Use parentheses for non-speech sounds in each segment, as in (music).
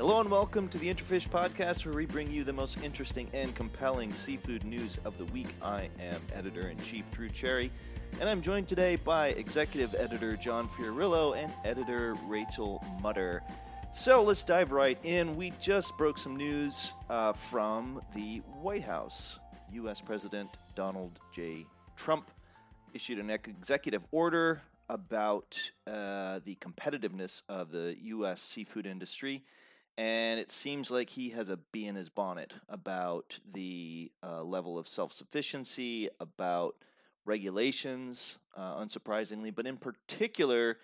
Hello and welcome to the IntraFish Podcast, where we bring you the most interesting and compelling seafood news of the week. I am editor in chief Drew Cherry, and I'm joined today by executive editor John Fiorillo and editor Rachel Mutter. So let's dive right in. We just broke some news uh, from the White House. U.S. President Donald J. Trump issued an executive order about uh, the competitiveness of the U.S. seafood industry and it seems like he has a bee in his bonnet about the uh, level of self sufficiency, about regulations, uh, unsurprisingly. But in particular,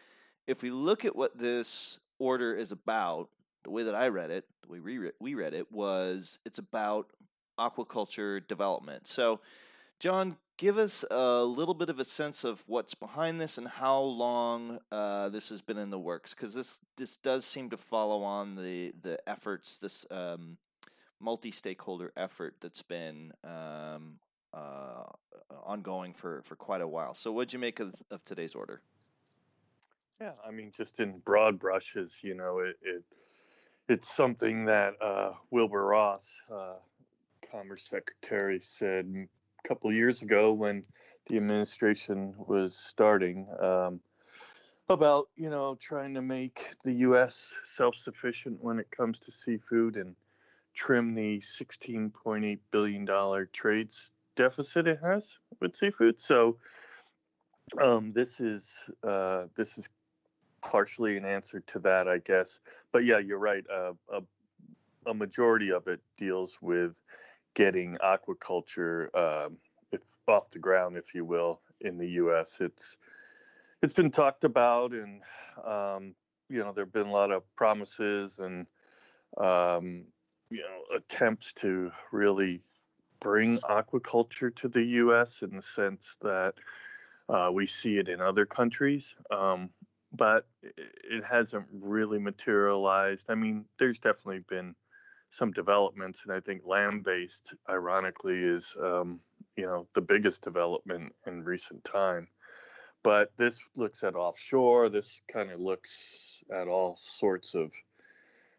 if we look at what this order is about, the way that I read it, the way we, we read it, was it's about aquaculture development. So, John, give us a little bit of a sense of what's behind this and how long uh, this has been in the works, because this this does seem to follow on the the efforts, this um, multi stakeholder effort that's been um, uh, ongoing for for quite a while. So, what'd you make of, of today's order? Yeah, I mean, just in broad brushes, you know, it, it it's something that uh, Wilbur Ross, uh, Commerce Secretary, said couple years ago when the administration was starting um, about you know trying to make the U.S. self-sufficient when it comes to seafood and trim the 16.8 billion dollar trades deficit it has with seafood. So um, this is uh, this is partially an answer to that, I guess. But yeah, you're right. Uh, a, a majority of it deals with getting aquaculture um, off the ground, if you will, in the U.S. It's it's been talked about, and um, you know there have been a lot of promises and um, you know attempts to really bring aquaculture to the U.S. in the sense that uh, we see it in other countries. Um, but it hasn't really materialized. I mean, there's definitely been some developments, and I think land-based, ironically, is um, you know the biggest development in recent time. But this looks at offshore. This kind of looks at all sorts of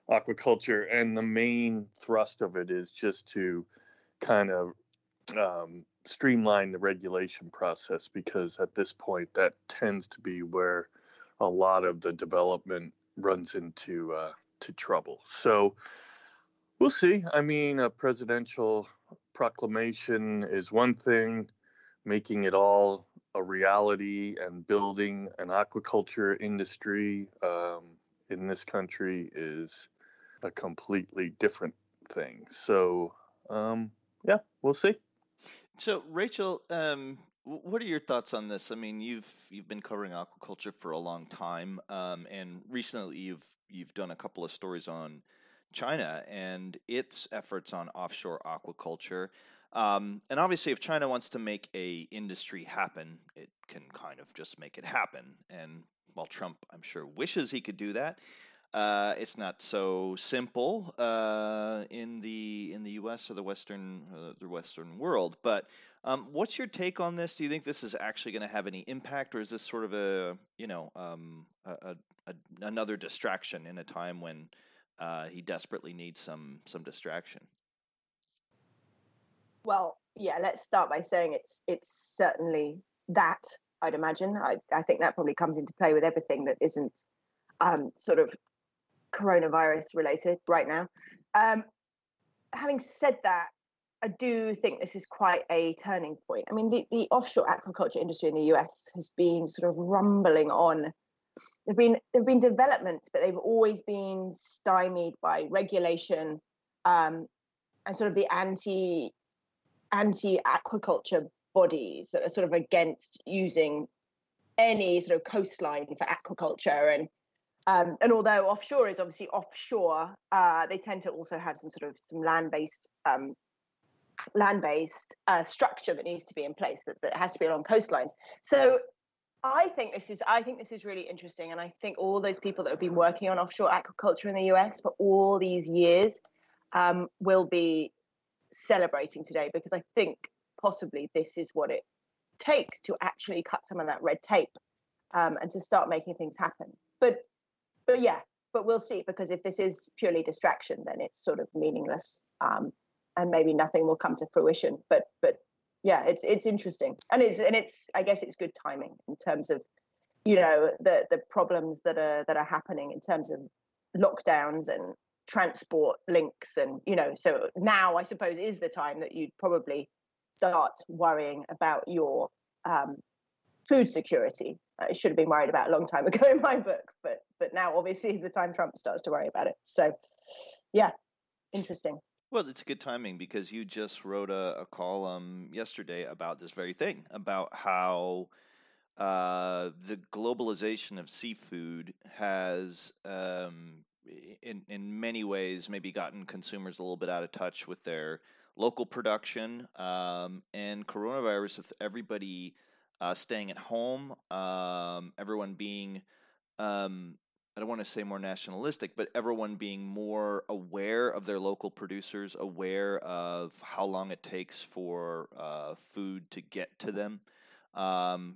aquaculture, and the main thrust of it is just to kind of um, streamline the regulation process because at this point that tends to be where a lot of the development runs into uh, to trouble. So We'll see. I mean, a presidential proclamation is one thing, making it all a reality and building an aquaculture industry um, in this country is a completely different thing. So, um, yeah, we'll see. So, Rachel, um, what are your thoughts on this? I mean, you've you've been covering aquaculture for a long time, um, and recently you've you've done a couple of stories on China and its efforts on offshore aquaculture. Um, and obviously, if China wants to make a industry happen, it can kind of just make it happen. And while Trump, I'm sure, wishes he could do that, uh, it's not so simple uh, in the in the U.S. or the Western uh, the Western world. But um, what's your take on this? Do you think this is actually going to have any impact, or is this sort of a you know um, a, a, another distraction in a time when uh, he desperately needs some some distraction. Well, yeah. Let's start by saying it's it's certainly that. I'd imagine. I, I think that probably comes into play with everything that isn't um, sort of coronavirus related right now. Um, having said that, I do think this is quite a turning point. I mean, the, the offshore aquaculture industry in the US has been sort of rumbling on there've been there've been developments, but they've always been stymied by regulation um, and sort of the anti anti aquaculture bodies that are sort of against using any sort of coastline for aquaculture and um, and although offshore is obviously offshore, uh, they tend to also have some sort of some land-based um, land-based uh, structure that needs to be in place that, that has to be along coastlines. So I think this is I think this is really interesting, and I think all those people that have been working on offshore aquaculture in the US for all these years um, will be celebrating today because I think possibly this is what it takes to actually cut some of that red tape um, and to start making things happen. But but yeah, but we'll see because if this is purely distraction, then it's sort of meaningless, um, and maybe nothing will come to fruition. But but yeah, it's it's interesting, and it's and it's I guess it's good timing in terms of you know the the problems that are that are happening in terms of lockdowns and transport links and you know so now i suppose is the time that you'd probably start worrying about your um, food security. I should have been worried about a long time (laughs) ago in my book but but now obviously is the time trump starts to worry about it. So yeah interesting well, it's good timing because you just wrote a, a column yesterday about this very thing about how uh, the globalization of seafood has um, in in many ways maybe gotten consumers a little bit out of touch with their local production um, and coronavirus with everybody uh, staying at home, um, everyone being um, I don't want to say more nationalistic, but everyone being more aware of their local producers, aware of how long it takes for uh, food to get to them, um,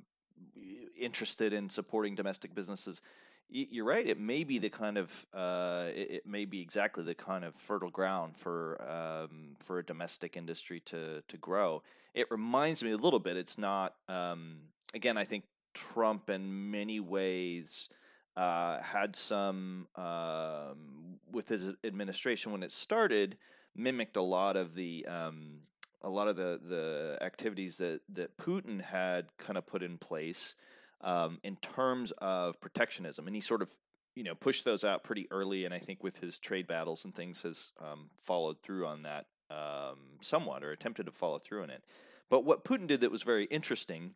interested in supporting domestic businesses you're right. It may be the kind of uh, it, may be exactly the kind of fertile ground for um, for a domestic industry to to grow. It reminds me a little bit. It's not um, again. I think Trump, in many ways, uh, had some um, with his administration when it started, mimicked a lot of the um, a lot of the the activities that that Putin had kind of put in place um, in terms of protectionism, and he sort of you know pushed those out pretty early, and I think with his trade battles and things has um, followed through on that um, somewhat or attempted to follow through on it. But what Putin did that was very interesting,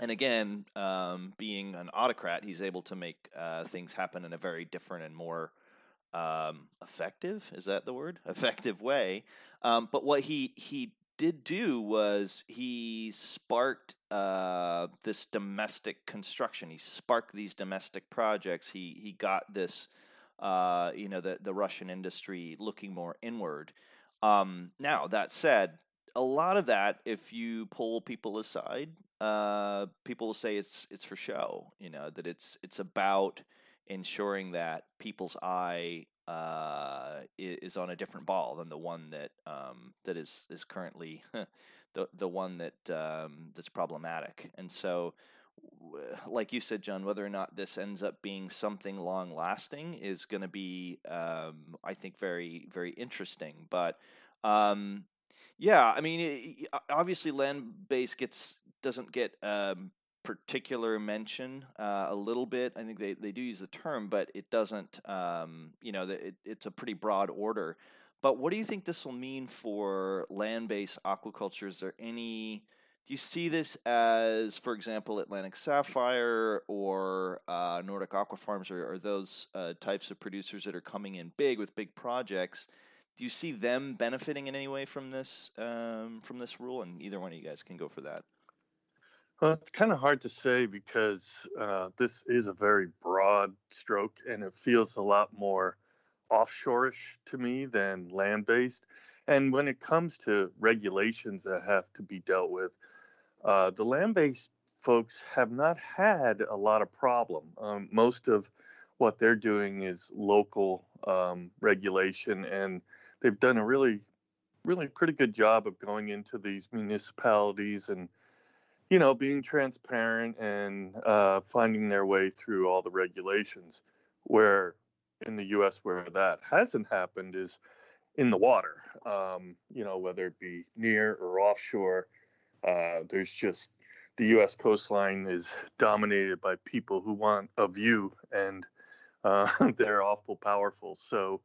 and again, um, being an autocrat, he's able to make uh, things happen in a very different and more um, effective is that the word (laughs) effective way um, but what he he did do was he sparked uh, this domestic construction. He sparked these domestic projects. He he got this, uh, you know, the the Russian industry looking more inward. Um, now that said, a lot of that, if you pull people aside, uh, people will say it's it's for show. You know that it's it's about ensuring that people's eye uh, is on a different ball than the one that um, that is is currently (laughs) the the one that um, that's problematic. And so, like you said, John, whether or not this ends up being something long lasting is going to be, um, I think, very very interesting. But um, yeah, I mean, it, obviously, land base gets doesn't get um, particular mention uh, a little bit. I think they, they do use the term, but it doesn't, um, you know, it, it's a pretty broad order. But what do you think this will mean for land based aquaculture? Is there any, do you see this as, for example, Atlantic Sapphire or uh, Nordic Aqua Farms or, or those uh, types of producers that are coming in big with big projects? Do you see them benefiting in any way from this um, from this rule? And either one of you guys can go for that. Well, it's kind of hard to say because uh, this is a very broad stroke and it feels a lot more offshorish to me than land based. And when it comes to regulations that have to be dealt with, uh, the land based folks have not had a lot of problem. Um, most of what they're doing is local um, regulation, and they've done a really, really pretty good job of going into these municipalities and you know, being transparent and uh, finding their way through all the regulations. Where in the U.S., where that hasn't happened is in the water. Um, you know, whether it be near or offshore, uh, there's just the U.S. coastline is dominated by people who want a view, and uh, (laughs) they're awful powerful. So.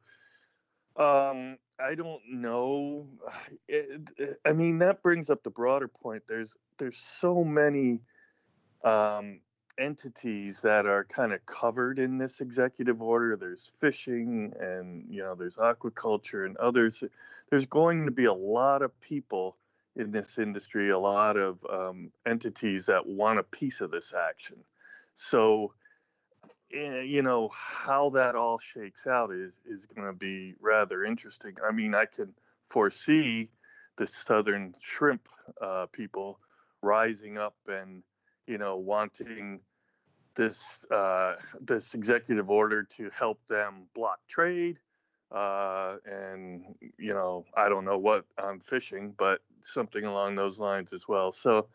Um, I don't know. (sighs) It, it, I mean, that brings up the broader point. There's there's so many um, entities that are kind of covered in this executive order. There's fishing, and you know, there's aquaculture and others. There's going to be a lot of people in this industry, a lot of um, entities that want a piece of this action. So, you know, how that all shakes out is is going to be rather interesting. I mean, I can foresee the southern shrimp uh, people rising up and you know wanting this uh, this executive order to help them block trade, uh, and you know I don't know what I'm fishing, but something along those lines as well. So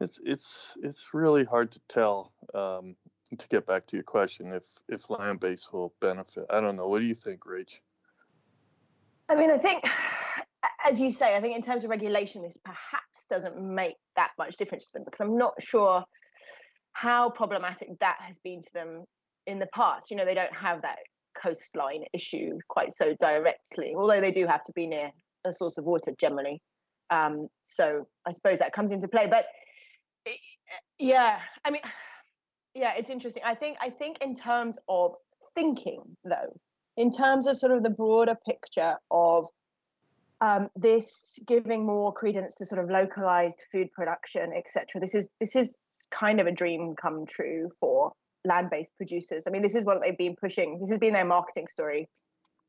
it's it's it's really hard to tell. Um, to get back to your question, if if land based will benefit, I don't know. What do you think, Rach? I mean, I think, as you say, I think in terms of regulation, this perhaps doesn't make that much difference to them because I'm not sure how problematic that has been to them in the past. You know, they don't have that coastline issue quite so directly, although they do have to be near a source of water generally. Um, so I suppose that comes into play. But eh, yeah, I mean, yeah, it's interesting. I think I think in terms of thinking though, in terms of sort of the broader picture of um, this giving more credence to sort of localized food production, etc. This is this is kind of a dream come true for land-based producers. I mean, this is what they've been pushing. This has been their marketing story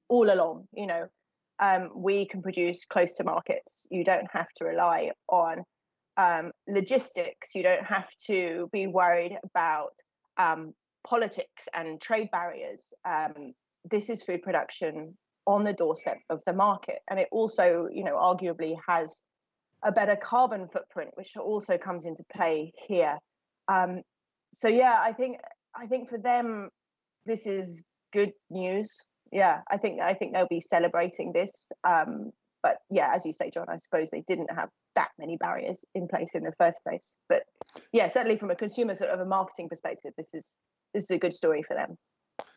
all along. You know, um, we can produce close to markets. You don't have to rely on um, logistics. You don't have to be worried about um, politics and trade barriers. Um, this is food production on the doorstep of the market, and it also, you know, arguably has a better carbon footprint, which also comes into play here. Um, so yeah, I think I think for them, this is good news. Yeah, I think I think they'll be celebrating this. Um, but yeah, as you say, John, I suppose they didn't have that many barriers in place in the first place. But yeah, certainly from a consumer sort of a marketing perspective, this is this is a good story for them.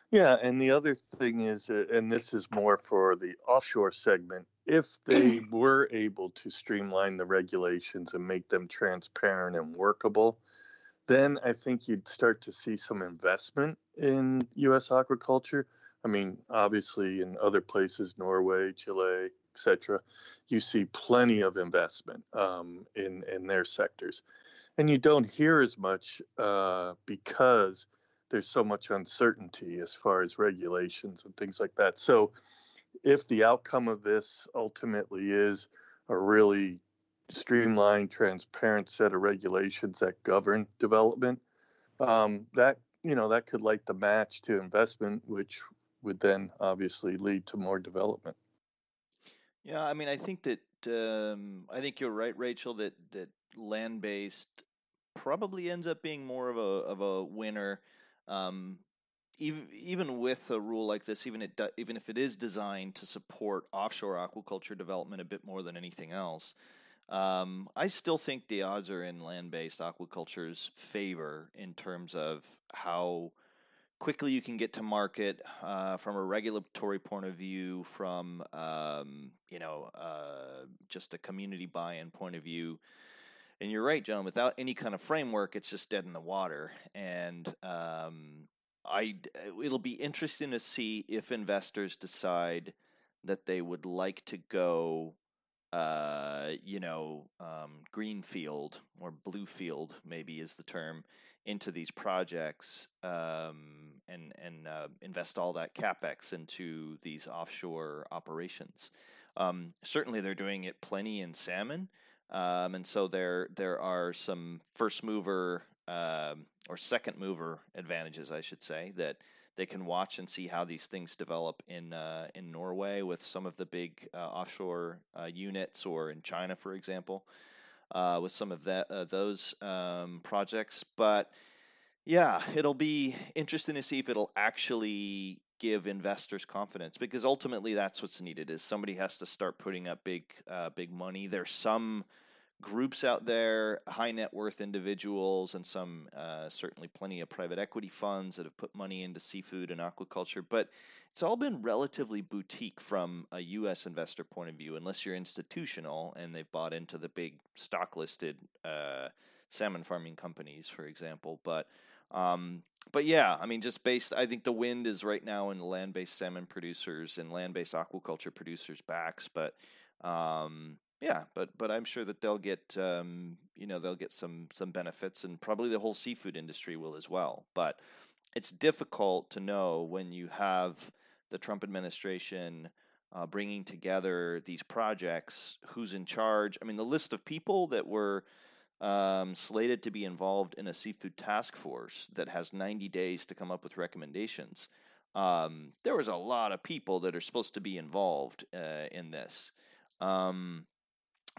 Yeah, and the other thing is, uh, and this is more for the offshore segment, if they (clears throat) were able to streamline the regulations and make them transparent and workable, then I think you'd start to see some investment in U.S. aquaculture. I mean, obviously, in other places, Norway, Chile, etc., you see plenty of investment um, in in their sectors, and you don't hear as much uh, because there's so much uncertainty as far as regulations and things like that. So, if the outcome of this ultimately is a really streamlined, transparent set of regulations that govern development, um, that you know that could light the match to investment, which would then obviously lead to more development. Yeah, I mean, I think that um, I think you're right, Rachel. That that land based probably ends up being more of a of a winner um, even even with a rule like this, even it even if it is designed to support offshore aquaculture development a bit more than anything else, um, I still think the odds are in land-based aquaculture's favor in terms of how quickly you can get to market uh, from a regulatory point of view, from um, you know uh, just a community buy-in point of view. And you're right, John. Without any kind of framework, it's just dead in the water. And um, I, it'll be interesting to see if investors decide that they would like to go, uh, you know, um, greenfield or bluefield, maybe is the term, into these projects um, and and uh, invest all that capex into these offshore operations. Um, certainly, they're doing it plenty in salmon. Um, and so there there are some first mover um, or second mover advantages, I should say, that they can watch and see how these things develop in uh, in Norway with some of the big uh, offshore uh, units, or in China, for example, uh, with some of that uh, those um, projects. But yeah, it'll be interesting to see if it'll actually give investors confidence because ultimately that's what's needed is somebody has to start putting up big uh, big money there's some groups out there high net worth individuals and some uh, certainly plenty of private equity funds that have put money into seafood and aquaculture but it's all been relatively boutique from a us investor point of view unless you're institutional and they've bought into the big stock listed uh, salmon farming companies for example but um, but yeah, I mean, just based, I think the wind is right now in land based salmon producers and land based aquaculture producers' backs. But um, yeah, but but I'm sure that they'll get um, you know they'll get some some benefits, and probably the whole seafood industry will as well. But it's difficult to know when you have the Trump administration. Uh, bringing together these projects, who's in charge? I mean, the list of people that were um, slated to be involved in a seafood task force that has 90 days to come up with recommendations. Um, there was a lot of people that are supposed to be involved uh, in this. Um,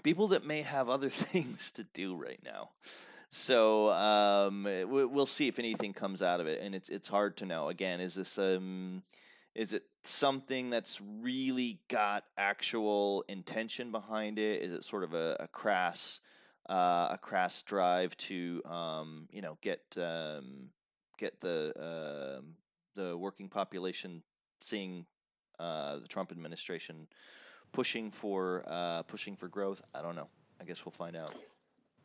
people that may have other (laughs) things to do right now. So um, we'll see if anything comes out of it, and it's it's hard to know. Again, is this um, is it something that's really got actual intention behind it? Is it sort of a, a crass uh, a crass drive to um, you know get um, get the uh, the working population seeing uh, the Trump administration pushing for uh, pushing for growth? I don't know. I guess we'll find out.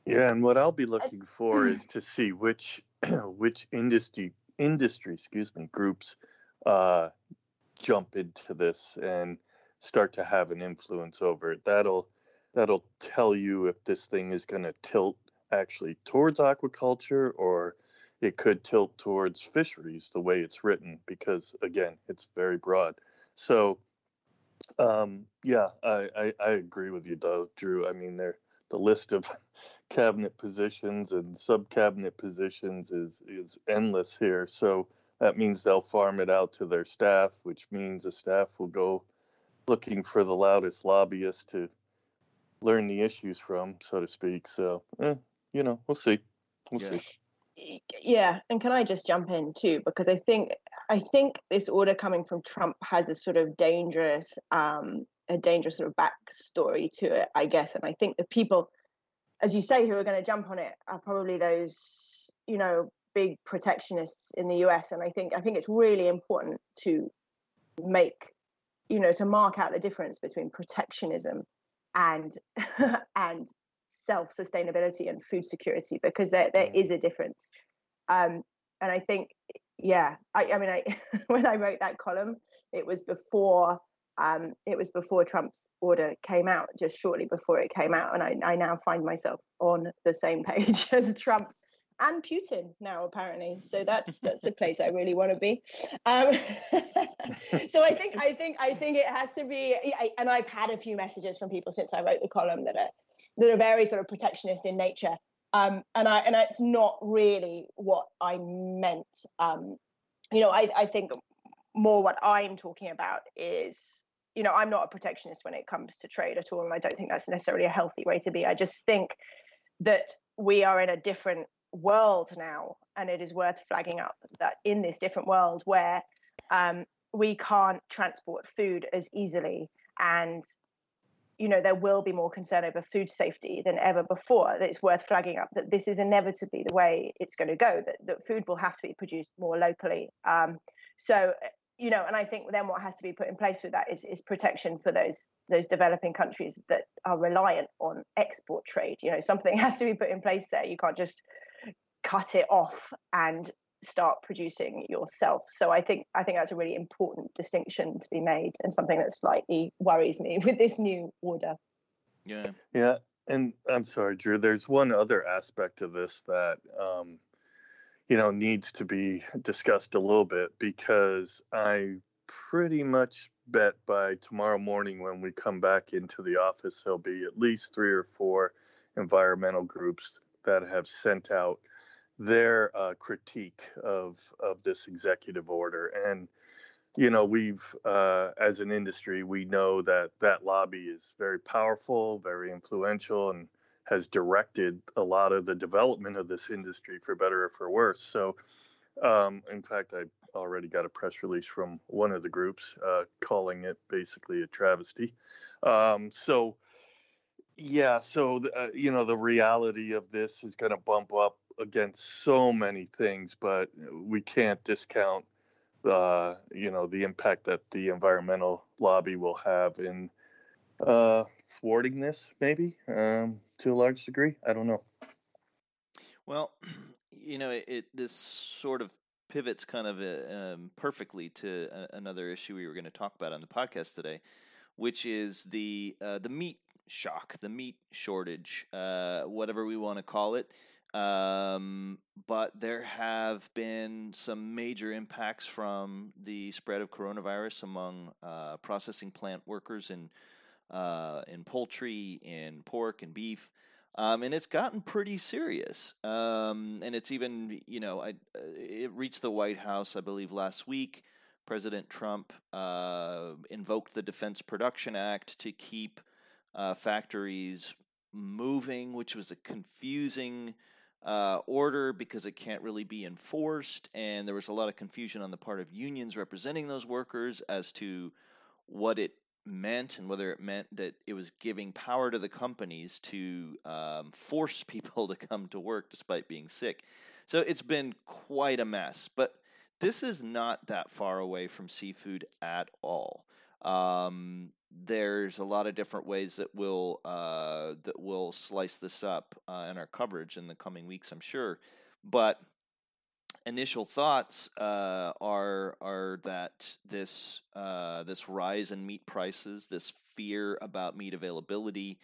Yeah, and what I'll be looking for is (clears throat) to see which (clears throat) which industry industry, excuse me, groups uh, jump into this and start to have an influence over it. That'll that'll tell you if this thing is going to tilt actually towards aquaculture or it could tilt towards fisheries the way it's written because again it's very broad so um, yeah I, I, I agree with you though drew i mean there the list of (laughs) cabinet positions and sub cabinet positions is is endless here so that means they'll farm it out to their staff which means the staff will go looking for the loudest lobbyist to learn the issues from, so to speak. So, eh, you know, we'll see. We'll yeah. see. Yeah, and can I just jump in too because I think I think this order coming from Trump has a sort of dangerous um a dangerous sort of backstory to it, I guess. And I think the people, as you say, who are going to jump on it are probably those, you know, big protectionists in the US. And I think I think it's really important to make, you know, to mark out the difference between protectionism and (laughs) and self sustainability and food security because there there mm. is a difference. Um, and I think, yeah, I, I mean, I (laughs) when I wrote that column, it was before um, it was before Trump's order came out, just shortly before it came out, and I, I now find myself on the same (laughs) page as Trump and Putin now apparently. So that's that's a (laughs) place I really want to be. Um, so I think I think I think it has to be. I, and I've had a few messages from people since I wrote the column that are that are very sort of protectionist in nature. Um, and I and it's not really what I meant. Um, you know, I, I think more what I'm talking about is you know i'm not a protectionist when it comes to trade at all and i don't think that's necessarily a healthy way to be i just think that we are in a different world now, and it is worth flagging up that in this different world where um, we can't transport food as easily and you know there will be more concern over food safety than ever before it's worth flagging up that this is inevitably the way it's going to go that, that food will have to be produced more locally um, so you know, and I think then what has to be put in place with that is, is protection for those those developing countries that are reliant on export trade. You know, something (laughs) has to be put in place there. You can't just cut it off and start producing yourself. So I think I think that's a really important distinction to be made and something that slightly worries me (laughs) with this new order. Yeah. Yeah. And I'm sorry, Drew, there's one other aspect of this that um, you know, needs to be discussed a little bit because I pretty much bet by tomorrow morning when we come back into the office, there'll be at least three or four environmental groups that have sent out their uh, critique of of this executive order and you know we've uh, as an industry we know that that lobby is very powerful very influential and has directed a lot of the development of this industry for better or for worse. So, um, in fact, I already got a press release from one of the groups uh, calling it basically a travesty. Um, so, yeah, so the, uh, you know the reality of this is going to bump up against so many things, but we can't discount uh, you know the impact that the environmental lobby will have in uh, thwarting this, maybe um, to a large degree. I don't know. Well, (clears throat) you know, it, it this sort of pivots kind of uh, um, perfectly to a, another issue we were going to talk about on the podcast today, which is the uh, the meat shock, the meat shortage, uh, whatever we want to call it. Um, but there have been some major impacts from the spread of coronavirus among uh, processing plant workers in uh, in poultry, in pork and beef. Um, and it's gotten pretty serious. Um, and it's even, you know, I, it reached the White House, I believe, last week. President Trump uh, invoked the Defense Production Act to keep uh, factories moving, which was a confusing uh, order because it can't really be enforced. And there was a lot of confusion on the part of unions representing those workers as to what it meant and whether it meant that it was giving power to the companies to um, force (laughs) people to come to work despite being sick. So it's been quite a mess. But this is not that far away from seafood at all. Um, there's a lot of different ways that we'll uh, that we'll slice this up uh, in our coverage in the coming weeks, I'm sure. But initial thoughts uh, are are that this uh, this rise in meat prices, this fear about meat availability,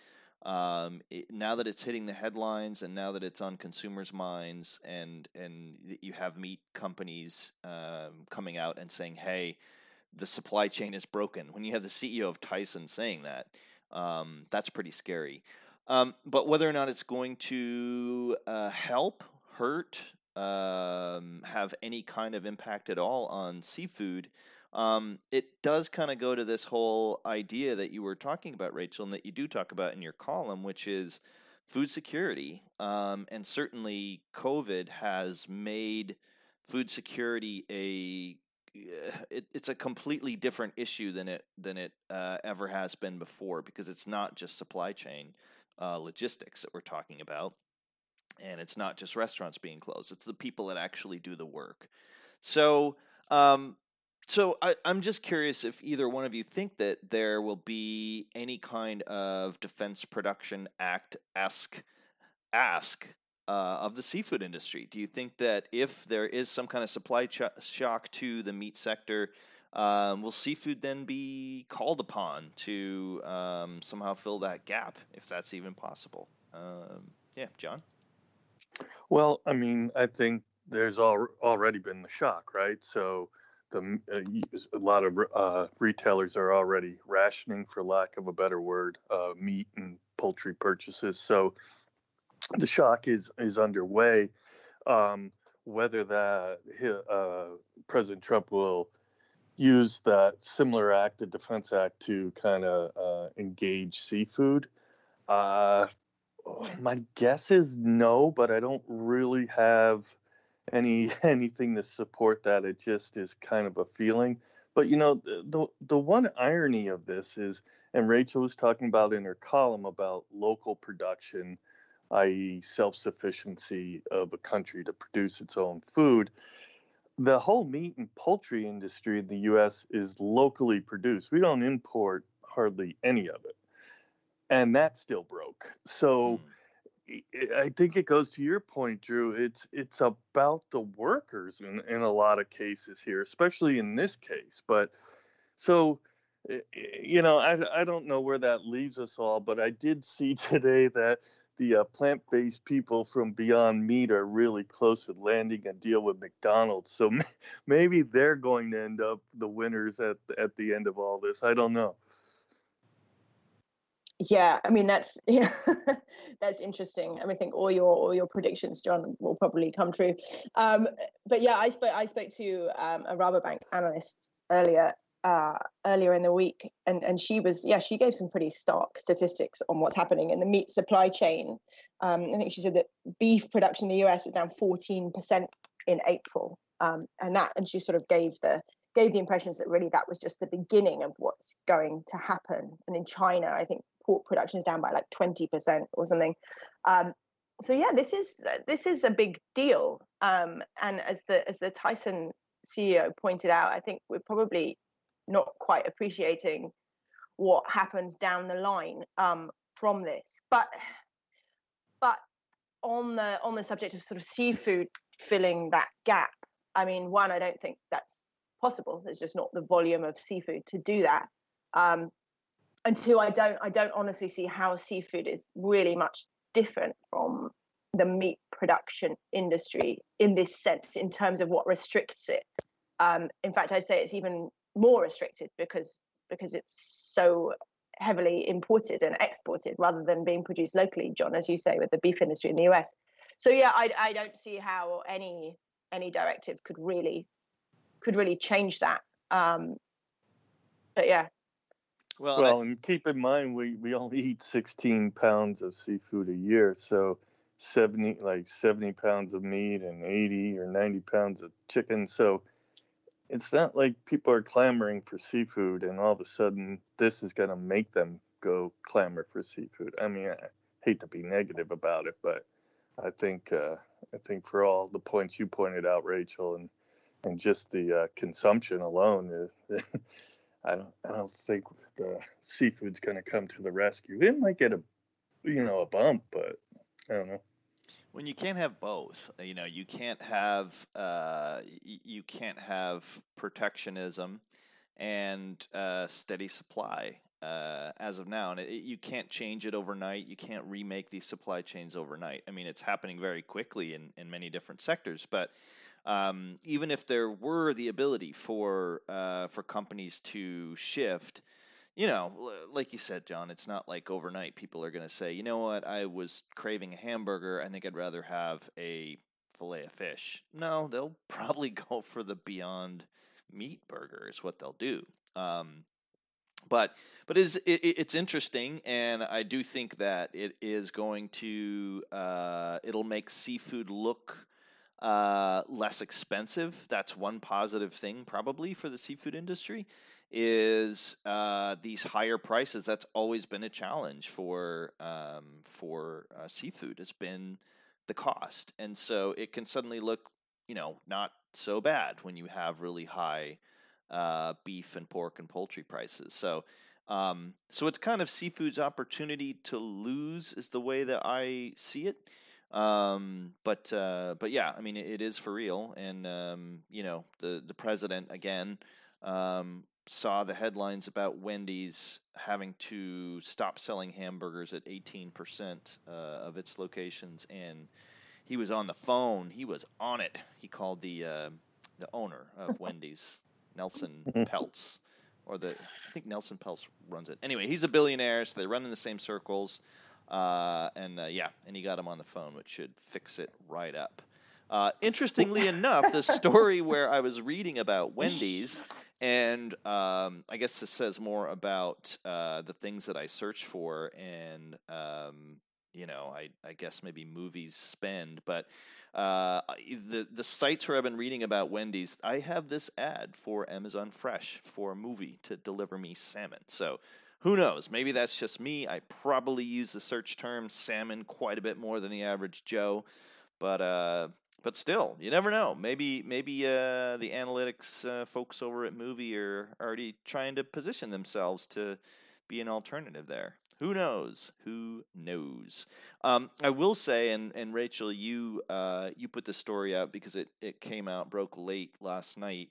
um, it, now that it's hitting the headlines and now that it's on consumers' minds, and and you have meat companies um, coming out and saying, "Hey, the supply chain is broken." When you have the CEO of Tyson saying that, um, that's pretty scary. Um, but whether or not it's going to uh, help, hurt, um, have any kind of impact at all on seafood, um, it does kind of go to this whole idea that you were talking about, Rachel, and that you do talk about in your column, which is food security. Um, and certainly, COVID has made food security a it, it's a completely different issue than it than it uh, ever has been before because it's not just supply chain uh, logistics that we're talking about and it's not just restaurants being closed; it's the people that actually do the work. So, um, so I, am just curious if either one of you think that there will be any kind of Defense Production Act esque ask uh, of the seafood industry. Do you think that if there is some kind of supply shock to the meat sector, um, will seafood then be called upon to um, somehow fill that gap, if that's even possible? Um, yeah, John. Well, I mean, I think there's al- already been the shock, right? So the uh, a lot of uh, retailers are already rationing, for lack of a better word, uh, meat and poultry purchases. So the shock is is underway. Um, whether that uh, President Trump will use that similar act, the Defense Act, to kind of uh, engage seafood, uh, my guess is no, but I don't really have any (laughs) anything to support that. It just is kind of a feeling. But you know, the the one irony of this is, and Rachel was talking about in her column about local production, i.e., self sufficiency of a country to produce its own food. The whole meat and poultry industry in the U.S. is locally produced. We don't import hardly any of it and that still broke. So mm. I think it goes to your point, Drew. It's it's about the workers in, in a lot of cases here, especially in this case. But so you know, I I don't know where that leaves us all, but I did see (laughs) today that the uh, plant-based people from Beyond Meat are really close to landing a deal with McDonald's. So maybe they're going to end up the winners at at the end of all this. I don't know yeah i mean that's (laughs) yeah that's interesting i mean i think all your all your predictions john will probably come true um, but yeah i spoke i spoke to um, a Rabobank analyst earlier uh, earlier in the week and and she was yeah she gave some pretty stark statistics on what's happening in the meat supply chain um, i think she said that beef production in the us was down 14% in april um, and that and she sort of gave the gave the impressions that really that was just the beginning of what's going to happen. And in China, I think pork production is down by like 20% or something. Um, so yeah, this is this is a big deal. Um, and as the as the Tyson CEO pointed out, I think we're probably not quite appreciating what happens down the line um, from this. But but on the on the subject of sort of seafood filling that gap, I mean, one, I don't think that's possible. There's just not the volume of seafood to do that. Um, and two, I don't I don't honestly see how seafood is really much different from the meat production industry in this sense, in terms of what restricts it. Um, in fact, I'd say it's even more restricted because because it's so heavily imported and exported rather than being produced locally, John, as you say, with the beef industry in the US. So yeah, I, I don't see how any any directive could really could really change that. Um, but yeah. Well, well, and keep in mind we we only eat 16 pounds of seafood a year, so 70 like 70 pounds of meat and 80 or 90 pounds of chicken. So it's not like people are clamoring for seafood and all of a sudden this is going to make them go clamor for seafood. I mean, I hate to be negative about it, but I think uh, I think for all the points you pointed out, Rachel, and and just the uh, consumption alone, uh, (laughs) I don't I don't think the seafood's going to come to the rescue. It might get a you know a bump, but I don't know when you can't have both you know you can't have uh, you can't have protectionism and uh, steady supply uh, as of now. And it, you can't change it overnight. You can't remake these supply chains overnight. I mean it's happening very quickly in, in many different sectors but um, even if there were the ability for uh, for companies to shift you know, like you said, John, it's not like overnight people are going to say, you know what, I was craving a hamburger. I think I'd rather have a fillet of fish. No, they'll (laughs) probably go for the Beyond Meat burger, is what they'll do. Um, but but it is, it, it's interesting, and I do think that it is going to uh, it'll make seafood look uh, less expensive. That's one positive thing probably for the seafood industry is uh, these higher prices. That's always been a challenge for um, for uh, seafood. It's been the cost, and so it can suddenly look, you know, not so bad when you have really high uh, beef and pork and poultry prices. So. Um, so it's kind of seafood's opportunity to lose is the way that I see it. Um, but uh, but yeah, I mean it, it is for real, and um, you know the the president again um, saw the headlines about Wendy's having to stop selling hamburgers at 18% uh, of its locations, and he was on the phone. He was on it. He called the uh, the owner of (laughs) Wendy's, Nelson Peltz, or the I think Nelson Peltz runs it. Anyway, he's a billionaire, so they run in the same circles. Uh, and uh, yeah, and he got him on the phone, which should fix it right up. Uh, interestingly (laughs) enough, the story where I was reading about Wendy's and um, I guess this says more about uh, the things that I search for, and um, you know, I, I guess maybe movies spend. But uh, the the sites where I've been reading about Wendy's, I have this ad for Amazon Fresh for a Mowi to deliver me salmon. So who knows? Maybe that's just me. I probably use the search term salmon quite a bit more than the average Joe. But uh, but still, you never know. Maybe maybe uh, the analytics uh, folks over at Mowi are already trying to position themselves to be an alternative there. Who knows? Who knows? Um, I will say, and, and Rachel, you uh, you put the story out because it, it came out broke late last night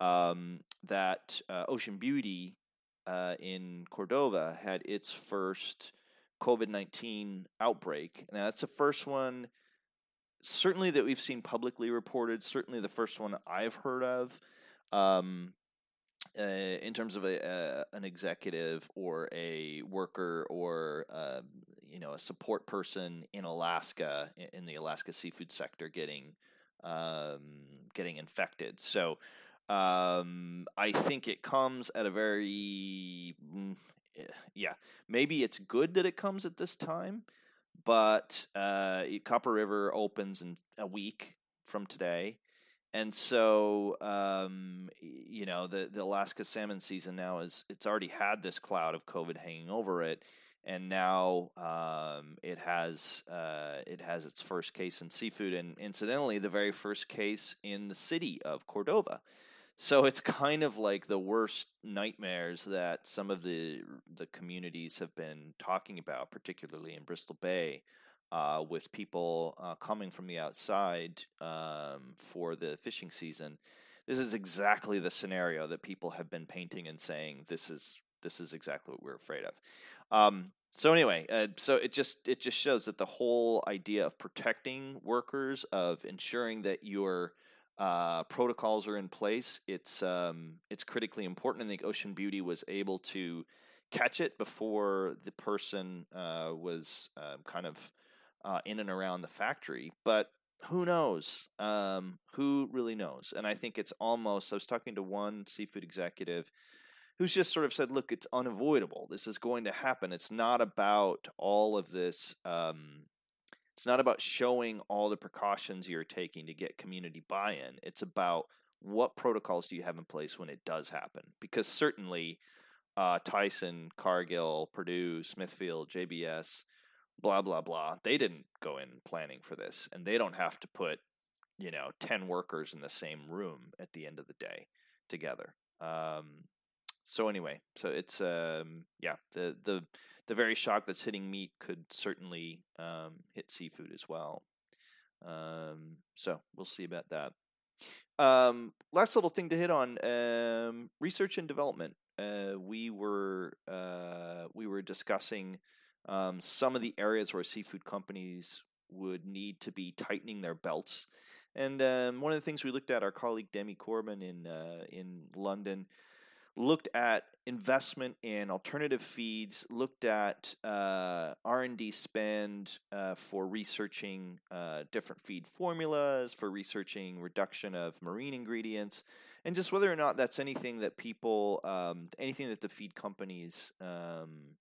um, that uh, Ocean Beauty uh, in Cordova had its first COVID nineteen outbreak. Now that's the first one certainly that we've seen publicly reported. Certainly the first one I've heard of. Um, uh, in terms of a, an executive or a worker or uh, you know a support person in Alaska in the Alaska seafood sector getting um, getting infected. So um, I think it comes at a very mm, eh, yeah maybe it's good that it comes at this time but uh, Copper River opens in a week from today, and so um, you know the the Alaska salmon season now is it's already had this cloud of COVID hanging over it, and now um, it has uh, it has its first case in seafood, and incidentally, the very first case in the city of Cordova. So it's kind of like the worst nightmares that some of the the communities have been talking about, particularly in Bristol Bay, uh, with people uh, coming from the outside um, for the fishing season. This is exactly the scenario that people have been painting and saying this is this is exactly what we're afraid of. Um, so anyway, uh, so it just it just shows that the whole idea of protecting workers, of ensuring that you're uh, protocols are in place. It's um, it's critically important. I think Ocean Beauty was able to catch it before the person uh, was uh, kind of uh, in and around the factory. But who knows? Um, who really knows? And I think it's almost. I was talking to one seafood executive who's just sort of said, "Look, it's unavoidable. This is going to happen. It's not about all of this." Um, it's not about showing all the precautions you're taking to get community buy-in. It's about what protocols do you have in place when it does happen? Because certainly, uh, Tyson, Cargill, Perdue, Smithfield, JBS, blah blah blah, they didn't go in planning for this, and they don't have to put you know ten workers in the same room at the end of the day together. Um, so anyway, so it's um, yeah the the the very shock that's hitting meat could certainly um, hit seafood as well. Um, so we'll see about that. Um, last little thing to hit on um, research and development. Uh, we were uh, we were discussing um, some of the areas where seafood companies would need to be tightening their belts. And um, one of the things we looked at, our colleague Demi Corbin in uh, in London looked at investment in alternative feeds, looked at uh, R&D spend uh, for researching uh, different feed formulas, for researching reduction of marine ingredients, and just whether or not that's anything that people, um, anything that the feed companies um,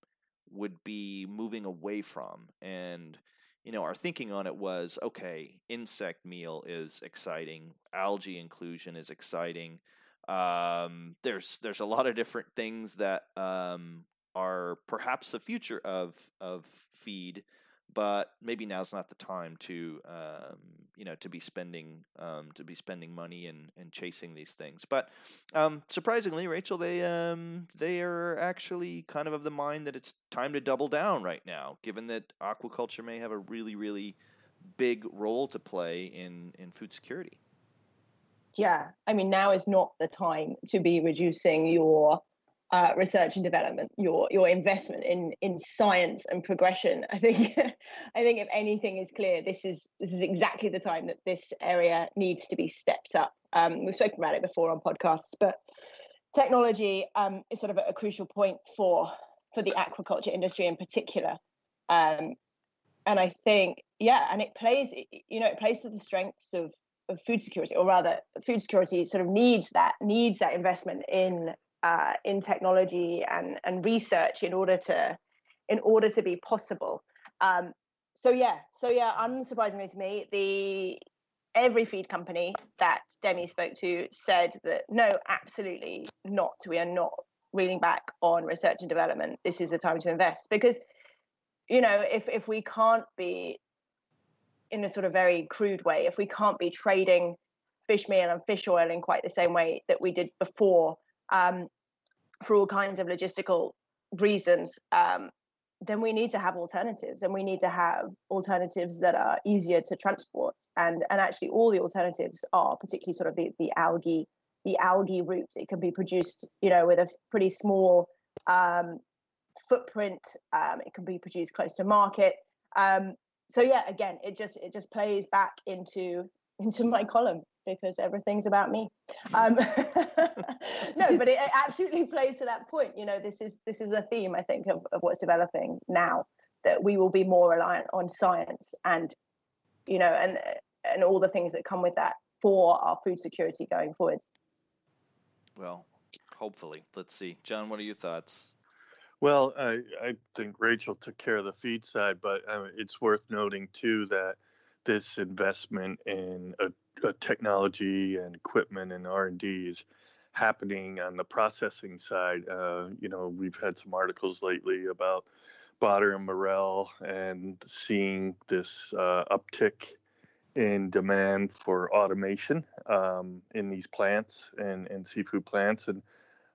would be moving away from. And you know, our thinking on it was okay, insect meal is exciting, algae inclusion is exciting. Um, there's there's a lot of different things that um, are perhaps the future of of feed, but maybe now's not the time to um, you know to be spending um, to be spending money and, and chasing these things. But um, surprisingly, Rachel, they um, they are actually kind of of the mind that it's time to double down right now, given that aquaculture may have a really really big role to play in in food security yeah, I mean, now is not the time to be reducing your uh, research and development, your your investment in in science and progression. I think (laughs) I think if anything is clear, this is this is exactly the time that this area needs to be stepped up. Um, we've spoken about it before on podcasts, but technology um, is sort of a, a crucial point for for the aquaculture industry in particular. Um, and I think, yeah, and it plays, you know, it plays to the strengths of of food security, or rather, food security sort of needs that needs that investment in uh, in technology and and research in order to in order to be possible. Um, so yeah, so yeah, unsurprisingly to me, the every feed company that Demi spoke to said that no, absolutely not. We are not reeling back on research and development. This is the time to invest because you know if if we can't be in a sort of very crude way, if we can't be trading fish meal and fish oil in quite the same way that we did before, um, for all kinds of logistical reasons, um, then we need to have alternatives, and we need to have alternatives that are easier to transport. And and actually, all the alternatives are particularly sort of the the algae the algae route. It can be produced, you know, with a pretty small um, footprint. Um, it can be produced close to market. Um, so yeah, again, it just it just plays back into into my column because everything's about me. Um, (laughs) no, but it, it, absolutely plays to that point. You know, this is this is a theme I think of, of what's developing now that we will be more reliant on science and you know and and all the things that come with that for our food security going forwards. Well, hopefully, let's see, John. What are your thoughts? Well, I, I think Rachel took care of the feed side, but uh, it's worth noting too that this investment in a, a technology and equipment and R and D is happening on the processing side. Uh, you know, we've had some articles lately about Baader and Marel and seeing this uh, uptick in demand for automation um, in these plants and, and seafood plants, and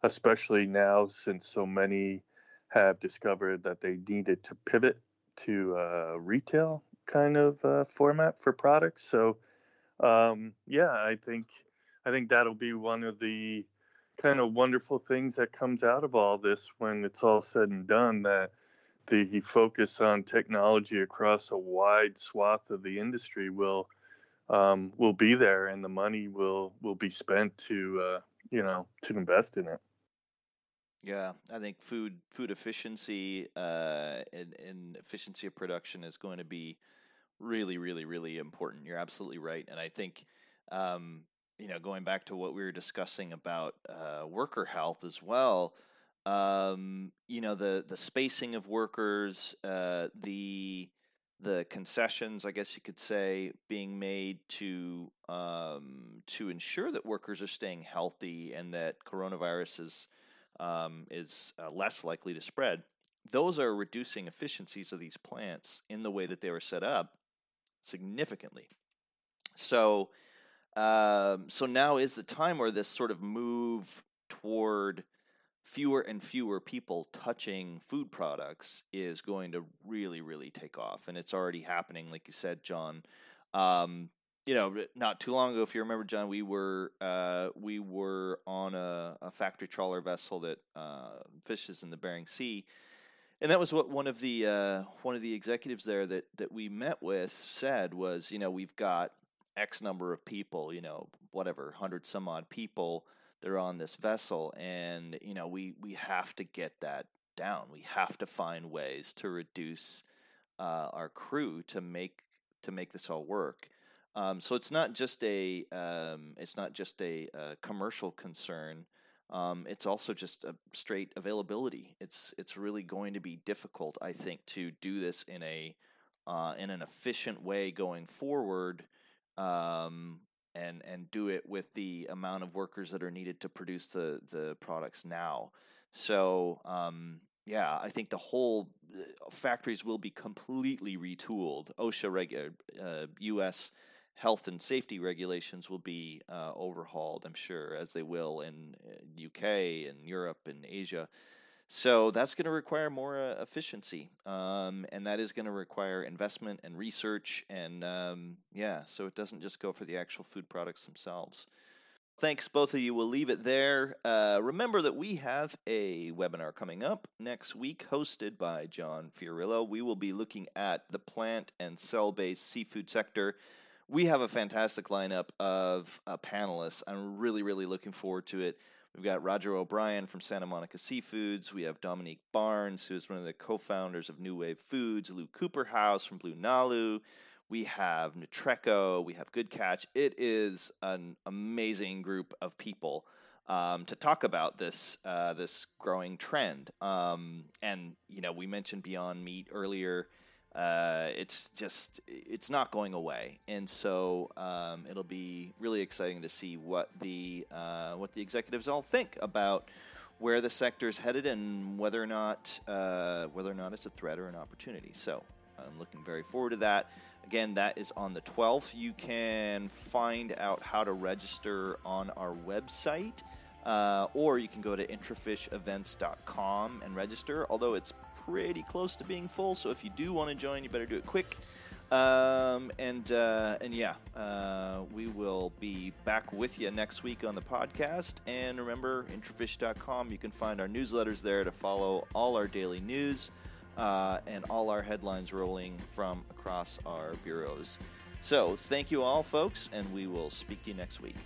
especially now since so many have discovered that they needed to pivot to a retail kind of uh, format for products. So, um, yeah, I think I think that'll be one of the kind of wonderful things that comes out of all this when it's all said and done. That the focus on technology across a wide swath of the industry will um, will be there, and the money will will be spent to uh, you know to invest in it. Yeah, I think food food efficiency uh, and, and efficiency of production is going to be really, really, really important. You're absolutely right, and I think um, you know going back to what we were discussing about uh, worker health as well. Um, you know the the spacing of workers, uh, the the concessions, I guess you could say, being made to um, to ensure that workers are staying healthy and that coronavirus is um, is uh, less likely to spread. Those are reducing efficiencies of these plants in the way that they were set up significantly. So, um, so now is the time where this sort of move toward fewer and fewer people touching food products is going to really, really take off, and it's already happening, like you said, John. Um, you know, not too long ago, if you remember, John, we were uh, we were on a, a, factory trawler vessel that uh, fishes in the Bering Sea, and that was what one of the uh, one of the executives there that that we met with said was, you know, we've got X number of people, you know, whatever, hundred some odd people that are on this vessel, and you know, we we have to get that down. We have to find ways to reduce uh, our crew to make to make this all work. Um, so it's not just a um, it's not just a, a commercial concern. Um, it's also just a straight availability. It's it's really going to be difficult, I think, to do this in a uh, in an efficient way going forward, um, and and do it with the amount of workers that are needed to produce the the products now. So um, yeah, I think the whole uh, factories will be completely retooled. OSHA reg- uh, U.S health and safety regulations will be uh, overhauled, I'm sure, as they will in UK uh, and Europe and Asia. So that's going to require more uh, efficiency, um, and that is going to require investment and research, and um, yeah, so it doesn't just go for the actual food products themselves. Thanks, both of you. We'll leave it there. Uh, remember that we have a webinar coming up next week, hosted by John Fiorillo. We will be looking at the plant and cell based seafood sector we have a fantastic lineup of uh, panelists. I'm really, really looking forward to it. We've got Roger O'Brien from Santa Monica Seafoods. We have Dominique Barnes, who is one of the co founders of New Wave Foods. Lou Cooperhouse from BlueNalu. We have Nutreco. We have Good Catch. It is an amazing group of people um, to talk about this uh, this growing trend. Um, and you know, we mentioned Beyond Meat earlier uh, it's just it's not going away, and so um, it'll be really exciting to see what the uh, what the executives all think about where the sector is headed and whether or not uh, whether or not it's a threat or an opportunity. So I'm looking very forward to that. Again, that is on the 12th. You can find out how to register on our website. Uh, or you can go to intrafishevents.com and register, although it's pretty close to being full. So if you do want to join, you better do it quick. Um, and uh, and yeah, uh, we will be back with you next week on the podcast. And remember, intrafish.com, you can find our newsletters there to follow all our daily news uh, and all our headlines rolling from across our bureaus. So thank you all, folks, and we will speak to you next week.